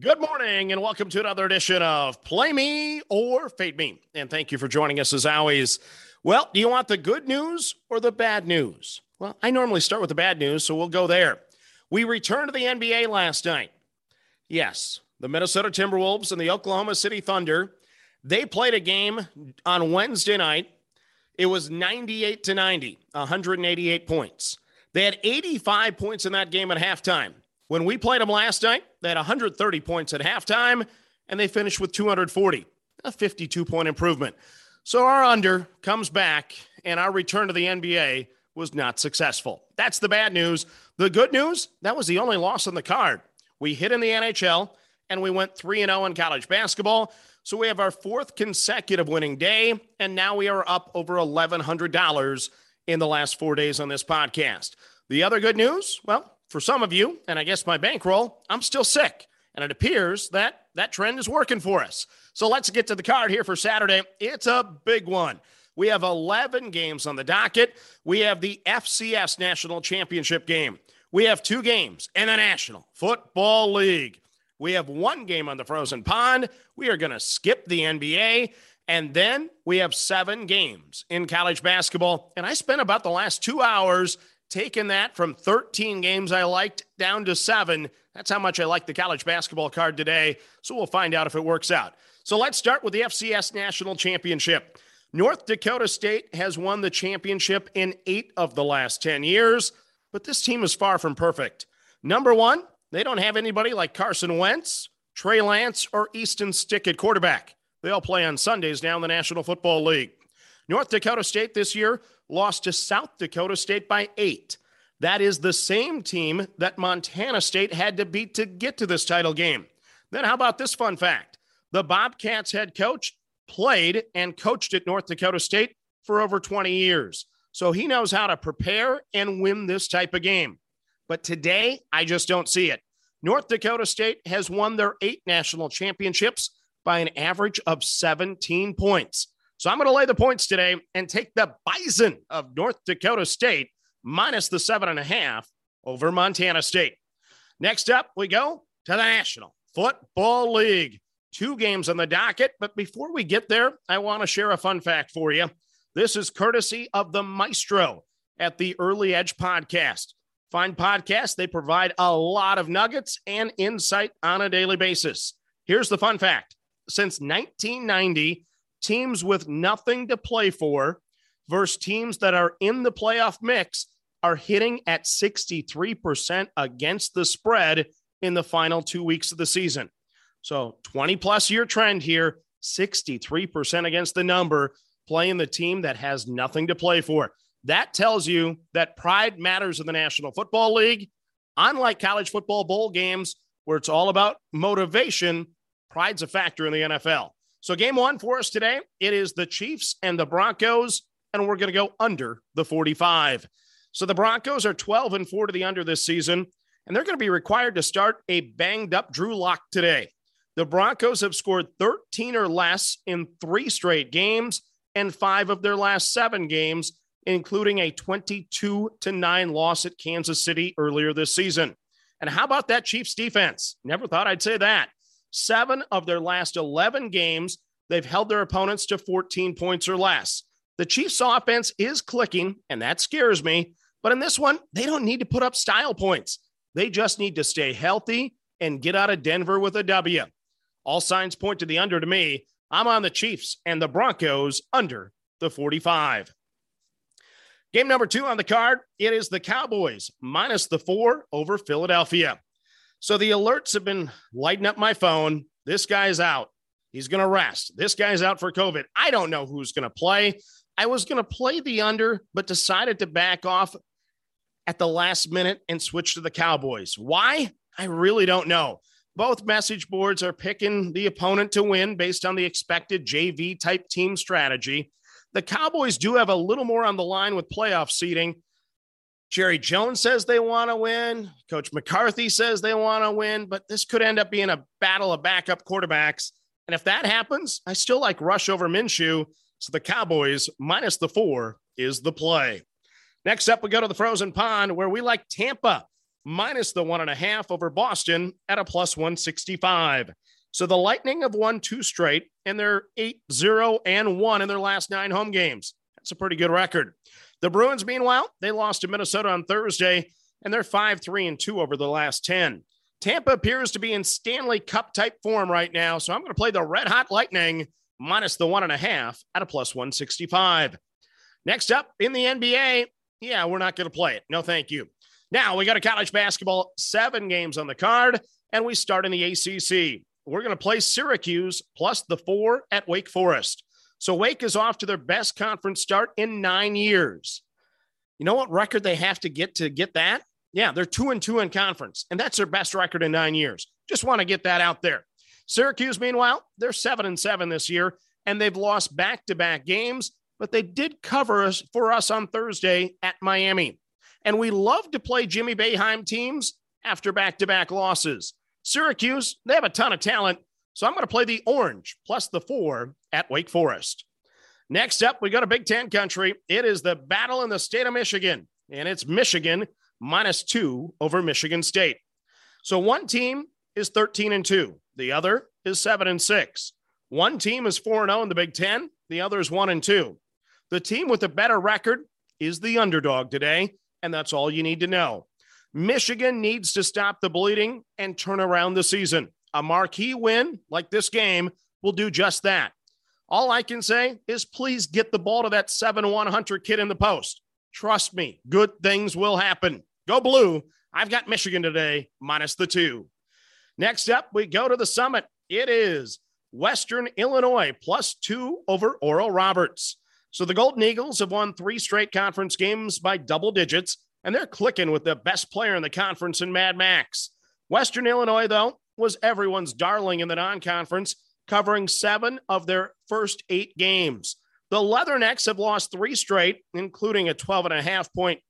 Good morning and welcome to another edition of Play Me or Fade Me. And thank you for joining us as always. Well, do you want the good news or the bad news? Well, I normally start with the bad news, so we'll go there. We returned to the NBA last night. Yes, the Minnesota Timberwolves and the Oklahoma City Thunder. They played a game on Wednesday night. It was 98 to 90, 188 points. They had 85 points in that game at halftime. When we played them last night, they had 130 points at halftime, and they finished with 240, a 52 point improvement. So our under comes back, and our return to the NBA was not successful. That's the bad news. The good news that was the only loss on the card. We hit in the NHL, and we went 3 0 in college basketball. So we have our fourth consecutive winning day, and now we are up over $1,100 in the last four days on this podcast. The other good news, well, for some of you, and I guess my bankroll, I'm still sick. And it appears that that trend is working for us. So let's get to the card here for Saturday. It's a big one. We have 11 games on the docket. We have the FCS National Championship game. We have two games in the National Football League. We have one game on the frozen pond. We are going to skip the NBA. And then we have seven games in college basketball. And I spent about the last two hours taken that from 13 games I liked down to seven. That's how much I like the college basketball card today. So we'll find out if it works out. So let's start with the FCS National Championship. North Dakota State has won the championship in eight of the last 10 years, but this team is far from perfect. Number one, they don't have anybody like Carson Wentz, Trey Lance, or Easton Stick at quarterback. They all play on Sundays now in the National Football League. North Dakota State this year lost to South Dakota State by eight. That is the same team that Montana State had to beat to get to this title game. Then, how about this fun fact? The Bobcats head coach played and coached at North Dakota State for over 20 years. So he knows how to prepare and win this type of game. But today, I just don't see it. North Dakota State has won their eight national championships by an average of 17 points. So I'm going to lay the points today and take the Bison of North Dakota State minus the seven and a half over Montana State. Next up, we go to the National Football League. Two games on the docket, but before we get there, I want to share a fun fact for you. This is courtesy of the Maestro at the Early Edge podcast. Fine podcast, they provide a lot of nuggets and insight on a daily basis. Here's the fun fact since 1990, teams with nothing to play for versus teams that are in the playoff mix are hitting at 63% against the spread in the final two weeks of the season. So 20 plus year trend here, 63% against the number, playing the team that has nothing to play for. That tells you that pride matters in the National Football League. Unlike college football bowl games, where it's all about motivation, pride's a factor in the NFL. So, game one for us today, it is the Chiefs and the Broncos, and we're going to go under the 45. So, the Broncos are 12 and 4 to the under this season, and they're going to be required to start a banged up Drew Lock today. The Broncos have scored 13 or less in three straight games and five of their last seven games, including a 22 to 9 loss at Kansas City earlier this season. And how about that Chiefs defense? Never thought I'd say that. Seven of their last 11 games, they've held their opponents to 14 points or less. The Chiefs' offense is clicking, and that scares me. But in this one, they don't need to put up style points. They just need to stay healthy and get out of Denver with a W. All signs point to the under to me. I'm on the Chiefs and the Broncos under the 45. Game number two on the card, it is the Cowboys minus the four over Philadelphia. So the alerts have been lighting up my phone. This guy's out. He's going to rest. This guy's out for COVID. I don't know who's going to play. I was going to play the under, but decided to back off at the last minute and switch to the Cowboys. Why? I really don't know. Both message boards are picking the opponent to win based on the expected JV type team strategy. The Cowboys do have a little more on the line with playoff seeding, Jerry Jones says they want to win. Coach McCarthy says they want to win, but this could end up being a battle of backup quarterbacks. And if that happens, I still like Rush over Minshew. So the Cowboys minus the four is the play. Next up, we go to the frozen pond where we like Tampa minus the one and a half over Boston at a plus 165. So the Lightning have won two straight, and they're 8 0 and 1 in their last nine home games. That's a pretty good record. The Bruins, meanwhile, they lost to Minnesota on Thursday, and they're 5 3 and 2 over the last 10. Tampa appears to be in Stanley Cup type form right now, so I'm going to play the Red Hot Lightning minus the one and a half at a plus 165. Next up in the NBA, yeah, we're not going to play it. No, thank you. Now we got a college basketball, seven games on the card, and we start in the ACC. We're going to play Syracuse plus the four at Wake Forest. So Wake is off to their best conference start in nine years. You know what record they have to get to get that? Yeah, they're two and two in conference, and that's their best record in nine years. Just want to get that out there. Syracuse, meanwhile, they're seven and seven this year, and they've lost back to back games but they did cover us for us on Thursday at Miami. And we love to play Jimmy Boeheim teams after back to back losses. Syracuse, they have a ton of talent. So I'm going to play the orange plus the four at Wake Forest. Next up, we got a Big Ten country. It is the battle in the state of Michigan, and it's Michigan minus two over Michigan State. So one team is 13 and two, the other is seven and six. One team is 4 and 0 in the Big Ten, the other is 1 and 2. The team with a better record is the underdog today, and that's all you need to know. Michigan needs to stop the bleeding and turn around the season. A marquee win like this game will do just that. All I can say is please get the ball to that 7 1 Hunter kid in the post. Trust me, good things will happen. Go blue. I've got Michigan today, minus the two. Next up, we go to the summit. It is Western Illinois plus two over Oral Roberts. So the Golden Eagles have won three straight conference games by double digits, and they're clicking with the best player in the conference in Mad Max. Western Illinois, though, was everyone's darling in the non conference, covering seven of their first eight games. The Leathernecks have lost three straight, including a 12 and a half point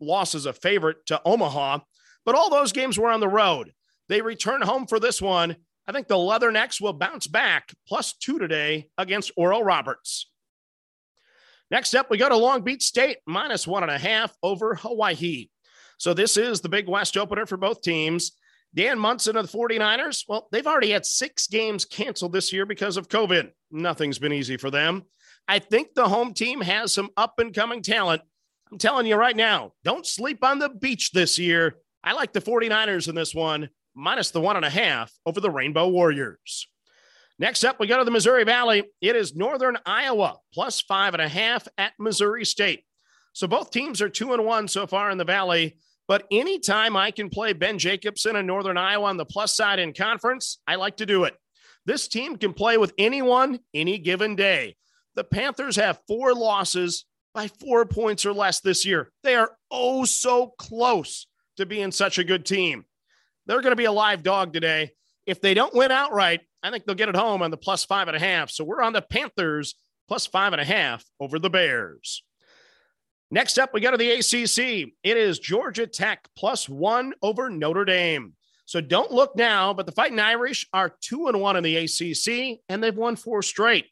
loss as a favorite to Omaha, but all those games were on the road. They return home for this one. I think the Leathernecks will bounce back plus two today against Oral Roberts. Next up, we go to Long Beach State, minus one and a half over Hawaii. So this is the big West opener for both teams. Dan Monson of the 49ers, well, they've already had six games canceled this year because of COVID. Nothing's been easy for them. I think the home team has some up and coming talent. I'm telling you right now, don't sleep on the beach this year. I like the 49ers in this one, minus the one and a half over the Rainbow Warriors. Next up, we go to the Missouri Valley. It is Northern Iowa plus five and a half at Missouri State. So both teams are two and one so far in the Valley. But anytime I can play Ben Jacobson and Northern Iowa on the plus side in conference, I like to do it. This team can play with anyone any given day. The Panthers have four losses by four points or less this year. They are oh so close to being such a good team. They're going to be a live dog today. If they don't win outright, I think they'll get it home on the plus five and a half. So we're on the Panthers plus five and a half over the Bears. Next up, we go to the ACC. It is Georgia Tech plus one over Notre Dame. So don't look now, but the Fighting Irish are two and one in the ACC, and they've won four straight.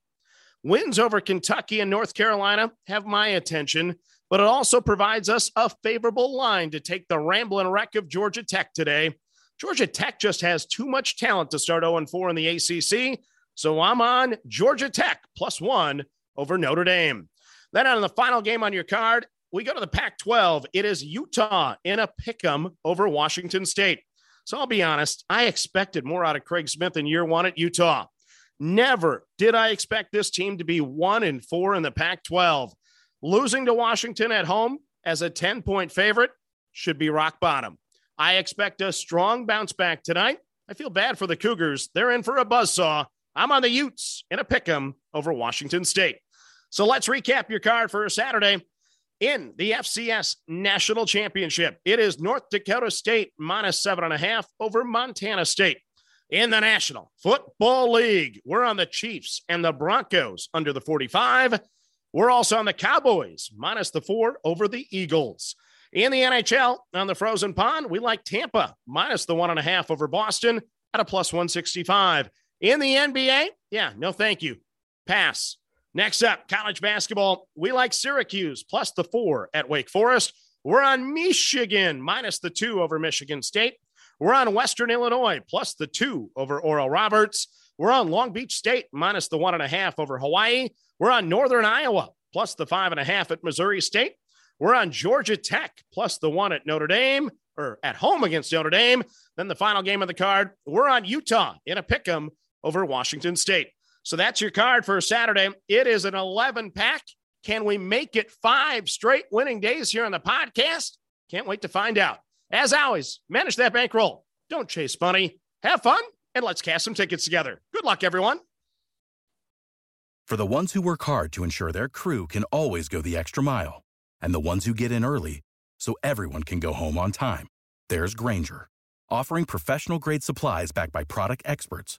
Wins over Kentucky and North Carolina have my attention, but it also provides us a favorable line to take the rambling wreck of Georgia Tech today Georgia Tech just has too much talent to start 0 4 in the ACC. So I'm on Georgia Tech plus one over Notre Dame. Then on the final game on your card, we go to the Pac 12. It is Utah in a pick 'em over Washington State. So I'll be honest, I expected more out of Craig Smith in year one at Utah. Never did I expect this team to be one and four in the Pac 12. Losing to Washington at home as a 10 point favorite should be rock bottom. I expect a strong bounce back tonight. I feel bad for the Cougars. They're in for a buzzsaw. I'm on the Utes in a pick 'em over Washington State. So let's recap your card for Saturday in the FCS National Championship. It is North Dakota State minus seven and a half over Montana State. In the National Football League, we're on the Chiefs and the Broncos under the 45. We're also on the Cowboys minus the four over the Eagles. In the NHL, on the frozen pond, we like Tampa minus the one and a half over Boston at a plus 165. In the NBA, yeah, no thank you. Pass. Next up, college basketball. We like Syracuse plus the four at Wake Forest. We're on Michigan minus the two over Michigan State. We're on Western Illinois plus the two over Oral Roberts. We're on Long Beach State minus the one and a half over Hawaii. We're on Northern Iowa plus the five and a half at Missouri State. We're on Georgia Tech plus the one at Notre Dame or at home against Notre Dame. Then the final game of the card, we're on Utah in a pick 'em over Washington State. So that's your card for Saturday. It is an 11 pack. Can we make it five straight winning days here on the podcast? Can't wait to find out. As always, manage that bankroll. Don't chase money. Have fun, and let's cast some tickets together. Good luck, everyone. For the ones who work hard to ensure their crew can always go the extra mile, and the ones who get in early so everyone can go home on time, there's Grainger, offering professional grade supplies backed by product experts